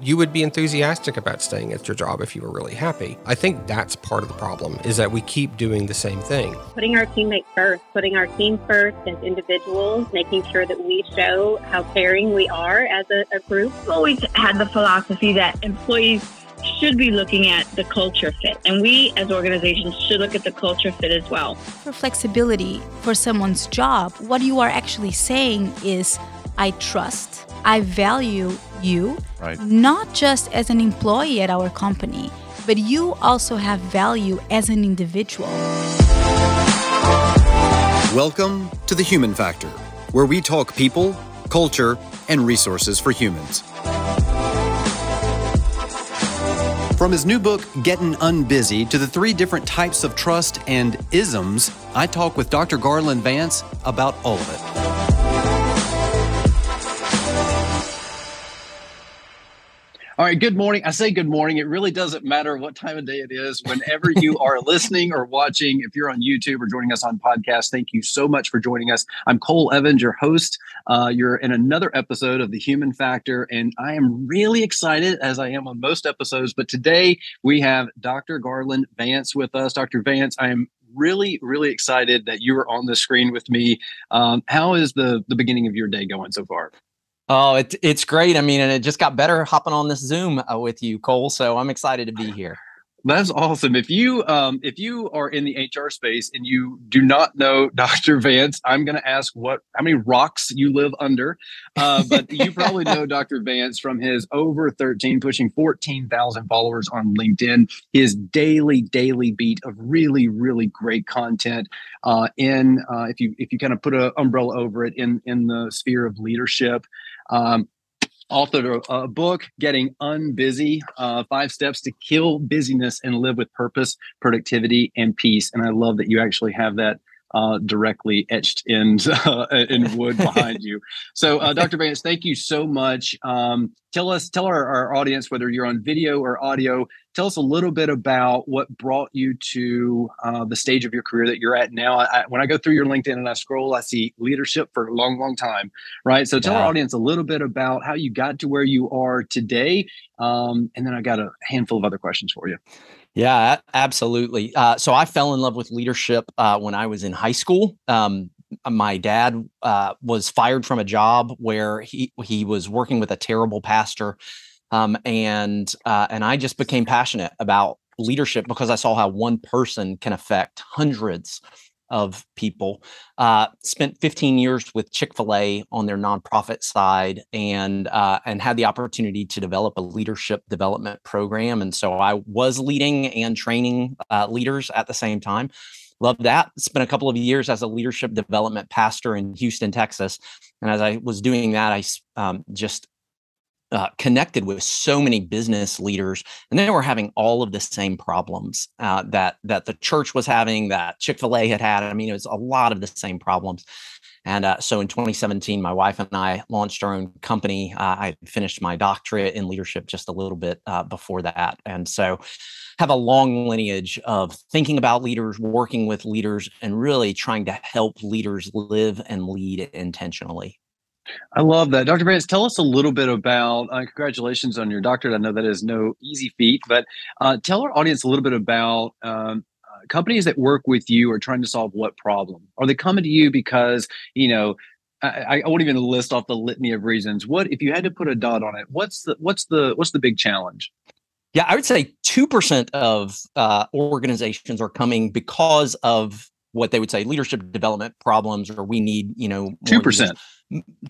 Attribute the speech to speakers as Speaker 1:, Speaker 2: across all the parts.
Speaker 1: you would be enthusiastic about staying at your job if you were really happy. I think that's part of the problem is that we keep doing the same thing.
Speaker 2: Putting our teammates first, putting our team first as individuals, making sure that we show how caring we are as a, a group.
Speaker 3: I've always had the philosophy that employees should be looking at the culture fit. And we as organizations should look at the culture fit as well.
Speaker 4: For flexibility for someone's job, what you are actually saying is I trust, I value you,
Speaker 5: Right.
Speaker 4: not just as an employee at our company, but you also have value as an individual.
Speaker 6: Welcome to The Human Factor, where we talk people, culture, and resources for humans. From his new book, Getting Unbusy, to the three different types of trust and isms, I talk with Dr. Garland Vance about all of it.
Speaker 7: All right, good morning. I say good morning. It really doesn't matter what time of day it is. Whenever you are listening or watching, if you're on YouTube or joining us on podcast, thank you so much for joining us. I'm Cole Evans, your host. Uh, you're in another episode of The Human Factor, and I am really excited, as I am on most episodes. But today we have Dr. Garland Vance with us. Dr. Vance, I am really, really excited that you are on the screen with me. Um, how is the the beginning of your day going so far?
Speaker 8: Oh, it, it's great. I mean, and it just got better hopping on this Zoom uh, with you, Cole. So I'm excited to be here.
Speaker 7: That's awesome. If you um, if you are in the HR space and you do not know Dr. Vance, I'm going to ask what how many rocks you live under. Uh, but you probably know Dr. Vance from his over 13, pushing 14,000 followers on LinkedIn. His daily daily beat of really really great content uh, in uh, if you if you kind of put an umbrella over it in in the sphere of leadership. Um, authored a, book, Getting Unbusy uh, Five Steps to Kill Busyness and Live with Purpose, Productivity, and Peace. And I love that you actually have that. Uh, directly etched in uh, in wood behind you. So, uh, Dr. Vance, thank you so much. Um, tell us, tell our, our audience whether you're on video or audio. Tell us a little bit about what brought you to uh, the stage of your career that you're at now. I, when I go through your LinkedIn and I scroll, I see leadership for a long, long time, right? So, tell
Speaker 8: Yeah.
Speaker 7: our audience a little bit about how you got to where you are today, um, and then I got a handful of other questions for you.
Speaker 8: Yeah, absolutely. Uh, so I fell in love with leadership uh, when I was in high school. Um, my dad uh, was fired from a job where he he was working with a terrible pastor, um, and uh, and I just became passionate about leadership because I saw how one person can affect hundreds of people. Uh, spent 15 years with Chick Fil A on their nonprofit side, and uh, and had the opportunity to develop a leadership development program. And so I was leading and training uh, leaders at the same time. Love that. Spent a couple of years as a leadership development pastor in Houston, Texas, and as I was doing that, I um, just uh, connected with so many business leaders, and they were having all of the same problems uh, that that the church was having, that Chick Fil A had had. I mean, it was a lot of the same problems. And uh, so in 2017, my wife and I launched our own company. Uh, I finished my doctorate in leadership just a little bit uh, before that, and so have a long lineage of thinking about leaders, working with leaders, and really trying to help leaders live and lead intentionally.
Speaker 7: I love that. Dr. Vance, tell us a little bit about, uh, congratulations on your doctorate. I know that is no easy feat, but uh, tell our audience a little bit about um, uh, companies that work with you are trying to solve what problem? Are they coming to you because, you know, I, I won't even list off the litany of reasons. What if you had to put a dot on it? What's the what's the what's the big challenge?
Speaker 8: Yeah, I would say 2% of uh, organizations are coming because of what they would say leadership development problems, or we need, you know, 2%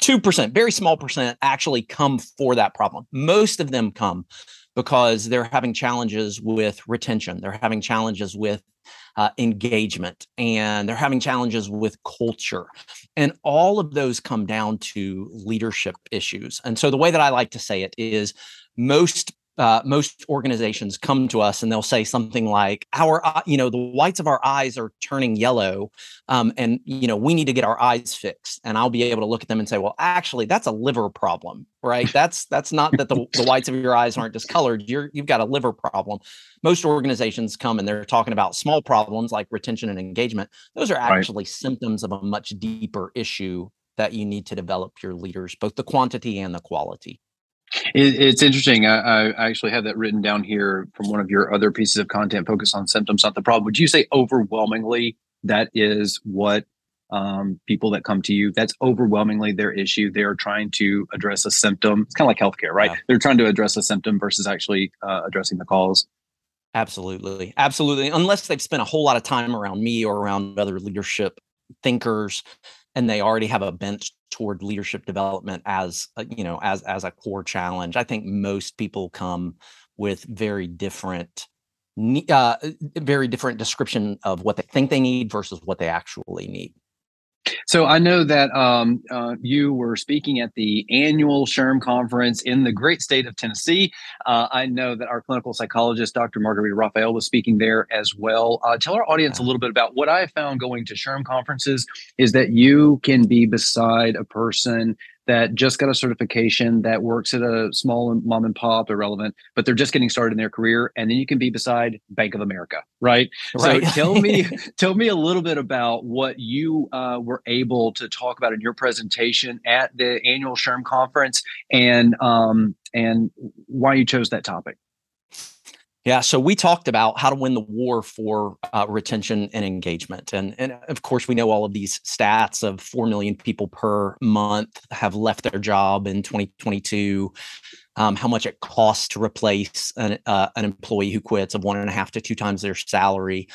Speaker 7: two percent,
Speaker 8: very small percent, actually come for that problem. Most of them come because they're having challenges with retention. They're having challenges with uh, engagement, and they're having challenges with culture, and all of those come down to leadership issues. And so the way that I like to say it is, most uh, most organizations come to us and they'll say something like our you know the whites of our eyes are turning yellow um, and you know we need to get our eyes fixed. And i'll be able to look at them and say well actually that's a liver problem right? That's that's not that the, the whites of your eyes aren't discolored. You're you've got a liver problem. Most organizations come and they're talking about small problems like retention and engagement. Those are
Speaker 7: Right.
Speaker 8: actually symptoms of a much deeper issue that you need to develop your leaders both the quantity and the quality
Speaker 7: It, it's interesting. I, I, actually have that written down here from one of your other pieces of content. Focus on symptoms, not the problem. Would you say overwhelmingly that is what um, people that come to you? That's overwhelmingly their issue. They are trying to address a symptom. It's kind of like healthcare, right? Yeah. They're trying to address a symptom versus actually uh, addressing the cause.
Speaker 8: Absolutely, absolutely. Unless they've spent a whole lot of time around me or around other leadership thinkers, and they already have a bent toward leadership development as a, you know as as a core challenge. I think most people come with very different uh, very different description of what they think they need versus what they actually need
Speaker 7: so I know that um, uh, you were speaking at the annual SHRM conference in the great state of Tennessee. Uh, I know that our clinical psychologist, Dr. Margarita Raphael, was speaking there as well. Uh, tell our audience a little bit about what I found going to SHRM conferences is that you can be beside a person that just got a certification that works at a small mom and pop irrelevant but they're just getting started in their career and then you can be beside bank of america right, right. so tell me tell me a little bit about what you uh, were able to talk about in your presentation at the annual SHRM conference and um, and why you chose that topic
Speaker 8: yeah, so we talked about how to win the war for uh, retention and engagement, and and of course we know all of these stats of four million people per month have left their job in 2022. Um, how much it costs to replace an uh, an employee who quits of one and a half to two times their salary.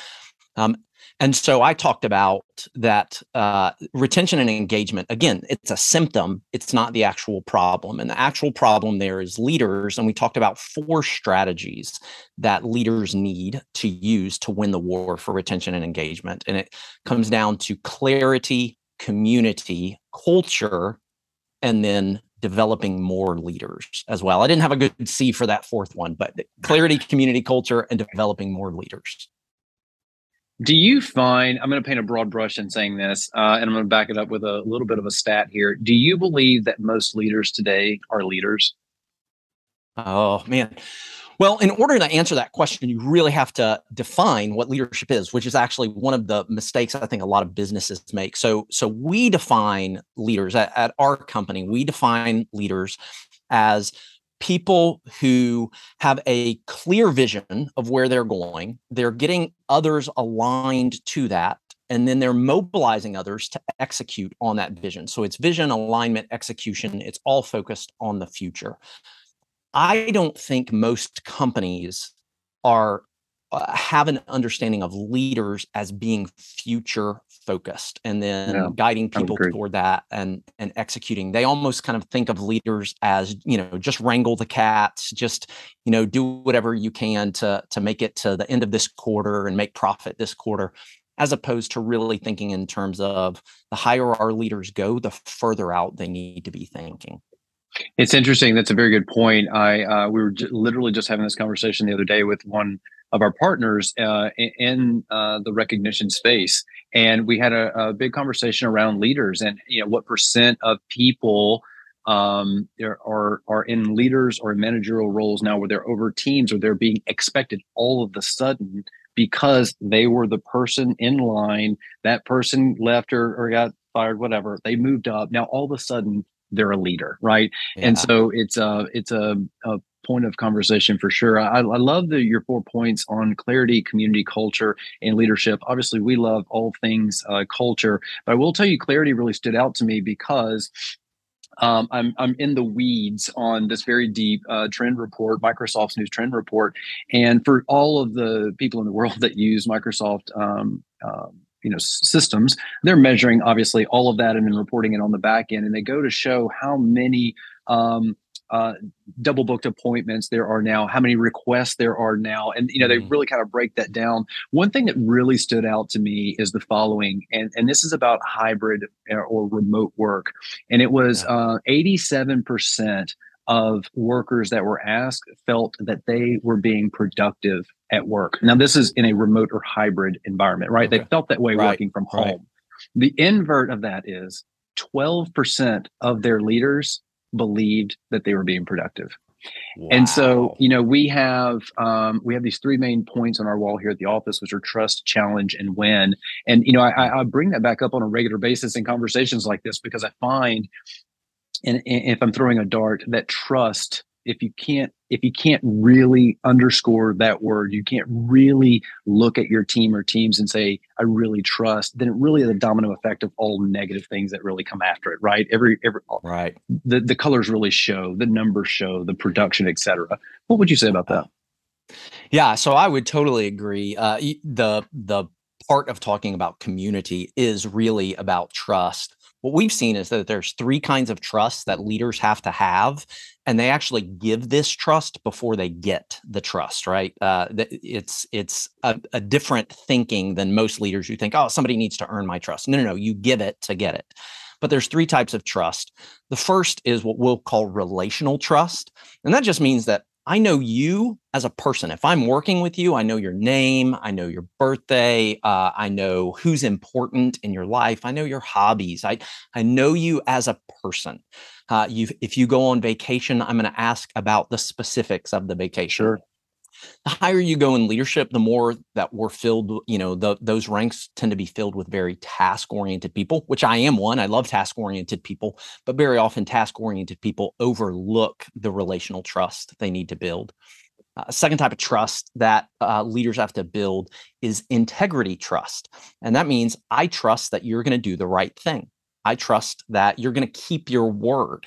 Speaker 8: Um, and so I talked about that uh, retention and engagement. Again, it's a symptom, it's not the actual problem. And the actual problem there is leaders. And we talked about four strategies that leaders need to use to win the war for retention and engagement. And it comes down to clarity, community, culture, and then developing more leaders as well. I didn't have a good C for that fourth one, but clarity, community, culture, and developing more leaders.
Speaker 7: Do you find, I'm going to paint a broad brush in saying this, uh, and I'm going to back it up with a little bit of a stat here. Do you believe that most leaders today are leaders?
Speaker 8: Oh, man. Well, in order to answer that question, you really have to define what leadership is, which is actually one of the mistakes I think a lot of businesses make. So, so we define leaders at, at our company. We define leaders as people who have a clear vision of where they're going. They're getting others aligned to that. And then they're mobilizing others to execute on that vision. So it's vision, alignment, execution. It's all focused on the future. I don't think most companies are uh, have an understanding of leaders as being future focused and then yeah, guiding people toward that and and executing. They almost kind of think of leaders as you know just wrangle the cats just you know do whatever you can to to make it to the end of this quarter and make profit this quarter as opposed to really thinking in terms of the higher our leaders go the further out they need to be thinking.
Speaker 7: It's interesting that's a very good point. I uh, we were j- literally just having this conversation the other day with one of our partners uh, in uh, the recognition space, and we had a, a, big conversation around leaders and you know what percent of people um, are are in leaders or in managerial roles now where they're over teams or they're being expected all of the sudden because they were the person in line. That person left or, or got fired, whatever. They moved up. Now all of a sudden they're a leader, right? Yeah. And so it's a it's a, a point of conversation for sure. I, I love the, your four points on clarity, community, culture, and leadership. Obviously, we love all things uh, culture, but I will tell you, clarity really stood out to me because um, I'm I'm in the weeds on this very deep uh, trend report, Microsoft's new trend report, and for all of the people in the world that use Microsoft. Um, um, you know systems they're measuring obviously all of that and then reporting it on the back end and they go to show how many um, uh, double booked appointments there are now, how many requests there are now. And, you know, they mm. really kind of break that down. One thing that really stood out to me is the following, and, and this is about hybrid uh, or remote work. And it was uh, 87% of workers that were asked felt that they were being productive at work. Now, this is in a remote or hybrid environment, right? Okay. They felt that way right. working from home. Right. The invert of that is 12% of their leaders believed that they were being productive. Wow. And so, you know, we have um, we have these three main points on our wall here at the office, which are trust, challenge, and win. And you know, I, I bring that back up on a regular basis in conversations like this because I find, and, and if I'm throwing a dart, that trust if you can't if you can't really underscore that word, you can't really look at your team or teams and say, I really trust, then it really is a domino effect of all negative things that really come after it, right? Every every
Speaker 8: right.
Speaker 7: The the colors really show, the numbers show, the production, etc. What would you say about that?
Speaker 8: Yeah, so I would totally agree. Uh, the the part of talking about community is really about trust what we've seen is that there's three kinds of trust that leaders have to have and they actually give this trust before they get the trust right? Uh, it's it's a, a, different thinking than most leaders. Who think oh somebody needs to earn my trust. No no no you give it to get it. But there's three types of trust. The first is what we'll call relational trust and that just means that I know you as a person. If I'm working with you, I know your name, I know your birthday, uh, I know who's important in your life, I know your hobbies. I I know you as a person. Uh, you, if you go on vacation, I'm going to ask about the specifics of the vacation. Sure the higher you go in leadership, the more that we're filled, you know, the, those ranks tend to be filled with very task oriented people, which I am one. I love task oriented people, but very often task oriented people overlook the relational trust they need to build. Uh, a second type of trust that uh, leaders have to build is integrity trust. And that means I trust that you're going to do the right thing. I trust that you're going to keep your word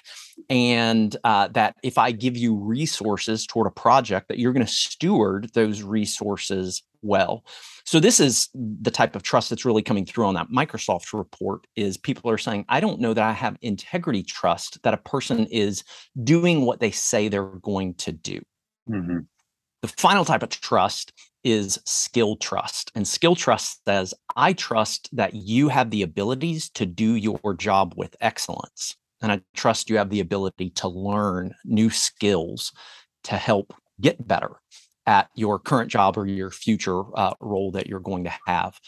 Speaker 8: and uh, that if I give you resources toward a project, that you're going to steward those resources well. So this is the type of trust that's really coming through on that Microsoft report is people are saying, I don't know that I have integrity trust that a person is doing what they say they're going to do. Mm-hmm. The final type of trust is skill trust. And skill trust says, I trust that you have the abilities to do your job with excellence. And I trust you have the ability to learn new skills to help get better at your current job or your future uh, role that you're going to have.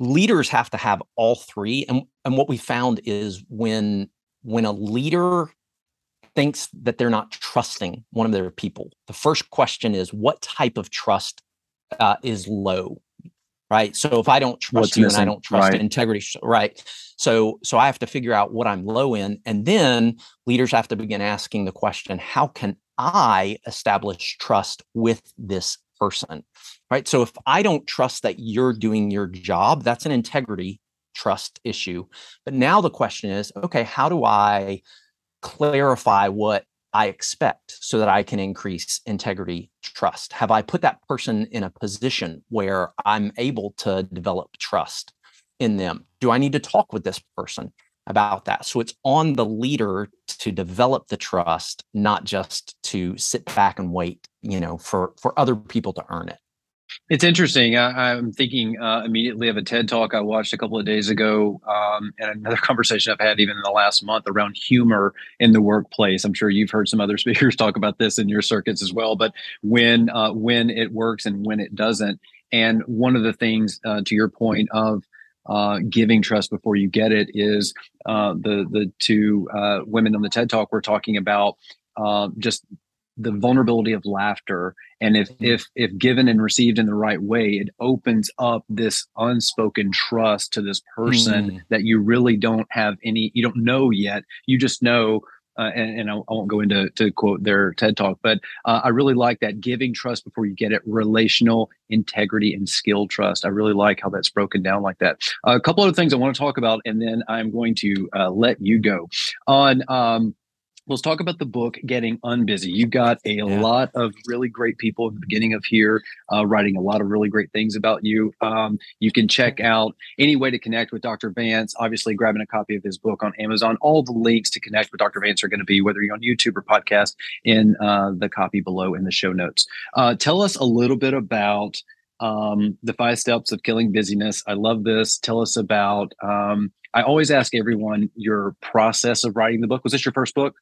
Speaker 8: Leaders have to have all three. And, and what we found is when when a leader thinks that they're not trusting one of their people, the first question is what type of trust uh, is low right so if i don't trust What's you missing? and i don't trust right. integrity right so so i have to figure out what i'm low in and then leaders have to begin asking the question how can i establish trust with this person right so if i don't trust that you're doing your job that's an integrity trust issue but now the question is okay how do i clarify what I expect so that I can increase integrity trust? Have I put that person in a position where I'm able to develop trust in them? Do I need to talk with this person about that? So it's on the leader to develop the trust, not just to sit back and wait, you know, for for other people to earn it.
Speaker 7: It's interesting. I, am thinking uh, immediately of a TED talk I watched a couple of days ago, um, and another conversation I've had even in the last month around humor in the workplace. I'm sure you've heard some other speakers talk about this in your circuits as well. But when uh, when it works and when it doesn't, and one of the things uh, to your point of uh, giving trust before you get it is uh, the the two uh, women on the TED talk were talking about uh, just the vulnerability of laughter and if mm-hmm. if if given and received in the right way it opens up this unspoken trust to this person mm. that you really don't have any you don't know yet you just know uh, and, and I, I, won't go into to quote their TED talk, but uh, I really like that giving trust before you get it, relational integrity and skill trust. I really like how that's broken down like that. Uh, a couple of things I want to talk about, and then I'm going to uh, let you go on. Um, let's talk about the book getting unbusy. You've got a yeah. lot of really great people at the beginning of here uh, writing a lot of really great things about you. Um, you can check out any way to connect with dr vance obviously grabbing a copy of his book on amazon. All the links to connect with dr vance are going to be whether you're on youtube or podcast in uh, the copy below in the show notes. Uh, tell us a little bit about um, the five steps of killing busyness. I love this. Tell us about um, I always ask everyone your process of writing the book. Was this your first book?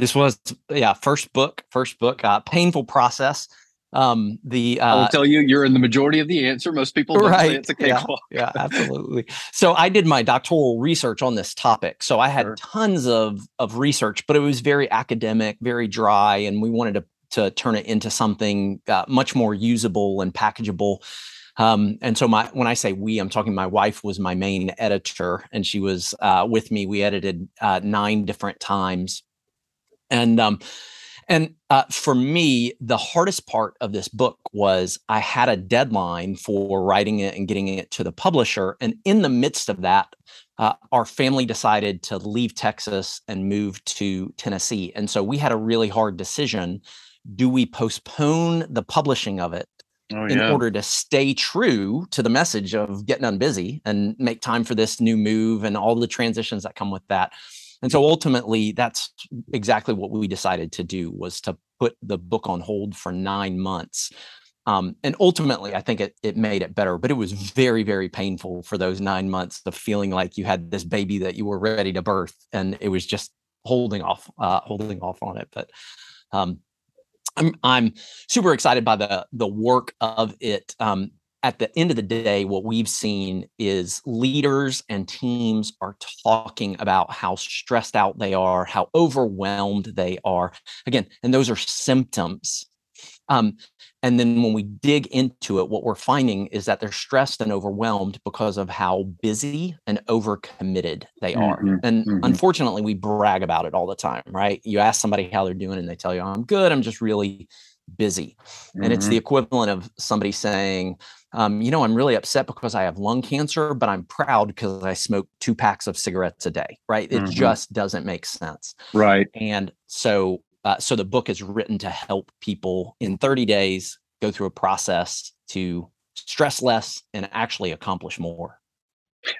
Speaker 8: This was yeah, first book, first book, uh, painful process. Um, the
Speaker 7: uh, I will tell you, you're in the majority of the answer. Most people don't right, say it's a
Speaker 8: cakewalk. Yeah, yeah, absolutely. so I did my doctoral research on this topic. So I had sure. tons of of research, but it was very academic, very dry, and we wanted to to turn it into something uh, much more usable and packageable. Um, and so my when I say we, I'm talking my wife was my main editor, and she was uh, with me. We edited uh, nine different times and um And uh, for me, the hardest part of this book was I had a deadline for writing it and getting it to the publisher. And in the midst of that, uh, our family decided to leave Texas and move to Tennessee. And so we had a really hard decision. Do we postpone the publishing of it oh, in order to stay true to the message of getting unbusy and make time for this new move and all the transitions that come with that? And so ultimately, that's exactly what we decided to do was to put the book on hold for nine months. Um, and ultimately, I think it, it made it better, but it was very, very painful for those nine months of feeling like you had this baby that you were ready to birth, and it was just holding off, uh, holding off on it. But um, I'm I'm super excited by the the work of it. Um, at the end of the day, what we've seen is leaders and teams are talking about how stressed out they are, how overwhelmed they are. Again, and those are symptoms. Um, and then when we dig into it, what we're finding is that they're stressed and overwhelmed because of how busy and overcommitted they are. Mm-hmm, and mm-hmm. unfortunately, we brag about it all the time, right? You ask somebody how they're doing, and they tell you, I'm good. I'm just really busy. Mm-hmm. And it's the mm-hmm. equivalent of somebody saying, um, you know, I'm really upset because I have lung cancer, but I'm proud because I smoke two packs of cigarettes a day, right? It mm-hmm. just doesn't make sense.
Speaker 7: Right.
Speaker 8: And so, uh, so the book is written to help people in 30 days go through a process to stress less and actually accomplish more.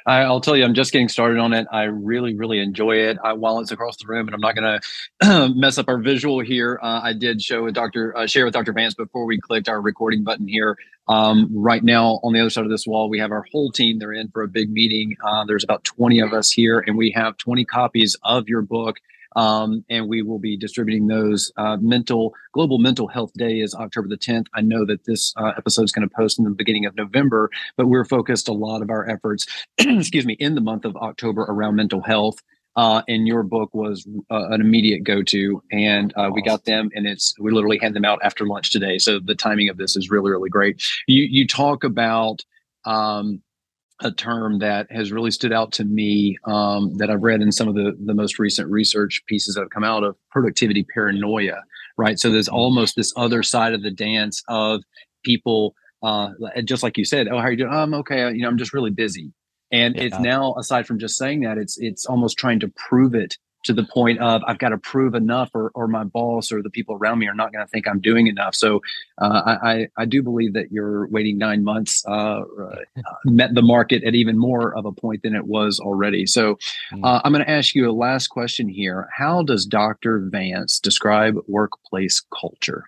Speaker 7: I, will tell you, I'm just getting started on it. I really, really enjoy it. I, while it's across the room, and I'm not going to mess up our visual here. Uh, I did show with Dr. Uh, share with Dr. Vance before we clicked our recording button here. Um, right now, on the other side of this wall, we have our whole team. They're in for a big meeting. Uh, there's about 20 of us here, and we have 20 copies of your book um, and we will be distributing those. Uh, mental Global Mental Health Day is October the 10th. I know that this uh, episode is going to post in the beginning of November, but we're focused a lot of our efforts, excuse me, in the month of October around mental health. Uh, and your book was uh, an immediate go-to, and uh, we got them, and it's we literally had them out after lunch today. So the timing of this is really, really great. You you talk about um, a term that has really stood out to me um, that I've read in some of the, the most recent research pieces that have come out of productivity paranoia, right? So there's almost this other side of the dance of people, uh, just like you said, oh, how are you doing? Oh, I'm okay. You know, I'm just really busy. And yeah. it's now, aside from just saying that, it's it's almost trying to prove it to the point of I've got to prove enough, or or my boss or the people around me are not going to think I'm doing enough. So uh, I I do believe that your waiting nine months uh, uh, met the market at even more of a point than it was already. So mm. uh, I'm going to ask you a last question here. How does Dr. Vance describe workplace culture?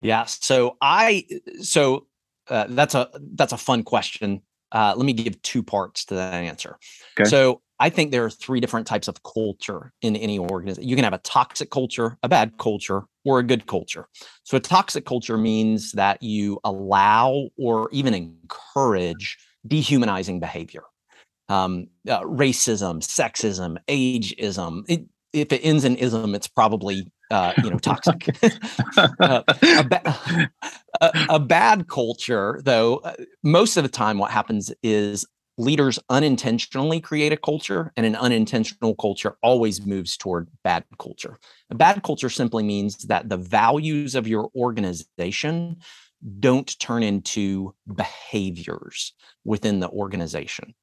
Speaker 8: Yeah. So I so uh, that's a that's a fun question. Uh, let me give two parts to that answer. Okay. So I think there are three different types of culture in any organization. You can have a toxic culture, a bad culture, or a good culture. So, a toxic culture means that you allow or even encourage dehumanizing behavior. Um, uh, racism, sexism, ageism. It, if it ends in ism, it's probably uh, you know toxic. uh, a, ba- a, a, bad culture, though, uh, most of the time, what happens is leaders unintentionally create a culture, and an unintentional culture always moves toward bad culture. A bad culture simply means that the values of your organization don't turn into behaviors within the organization.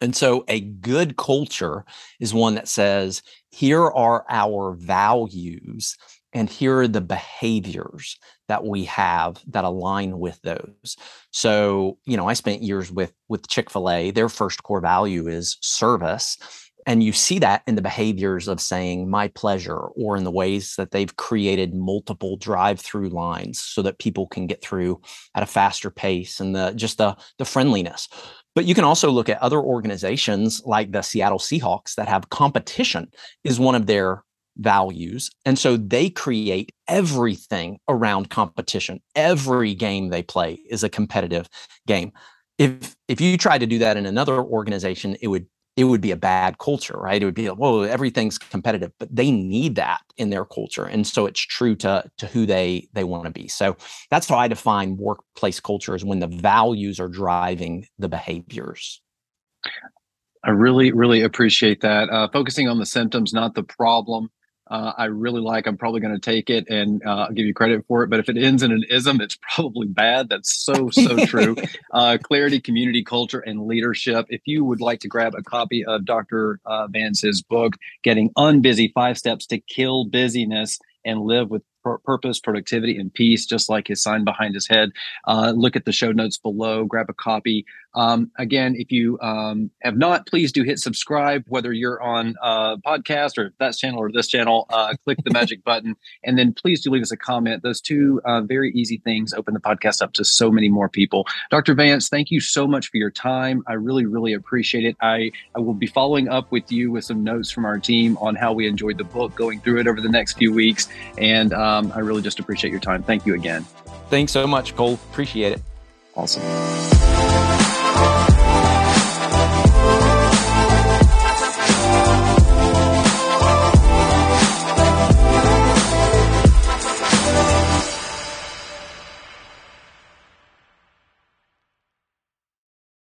Speaker 8: And so a good culture is one that says, here are our values and here are the behaviors that we have that align with those. So you know i spent years with with chick-fil-a. Their first core value is service and you see that in the behaviors of saying my pleasure or in the ways that they've created multiple drive-through lines so that people can get through at a faster pace and the just the the friendliness. But you can also look at other organizations like the Seattle Seahawks that have competition is one of their values. And so they create everything around competition. Every game they play is a competitive game. If if you try to do that in another organization, it would it would be a bad culture, right? It would be, like, whoa, everything's competitive, but they need that in their culture. And so it's true to, to who they they want to be. So that's how I define workplace culture is when the values are driving the behaviors.
Speaker 7: I really, really appreciate that. Uh, focusing on the symptoms, not the problem uh, I really like. I'm probably going to take it and uh, I'll give you credit for it. But if it ends in an ism, it's probably bad. That's so, so true. uh, clarity, community, culture, and leadership. If you would like to grab a copy of Dr. Uh, Vance's book, Getting Unbusy Five Steps to Kill Busyness and Live with purpose, productivity, and peace, just like his sign behind his head. Uh, look at the show notes below, grab a copy. Um, again, if you um, have not, please do hit subscribe, whether you're on a podcast or that channel or this channel. Uh, click the magic button, and then please do leave us a comment. Those two uh, very easy things open the podcast up to so many more people. Dr. Vance, thank you so much for your time. I really, really appreciate it. I, I will be following up with you with some notes from our team on how we enjoyed the book, going through it over the next few weeks. And um, I really just appreciate your time. Thank you again.
Speaker 8: Thanks so much, Cole. Appreciate it.
Speaker 7: Awesome.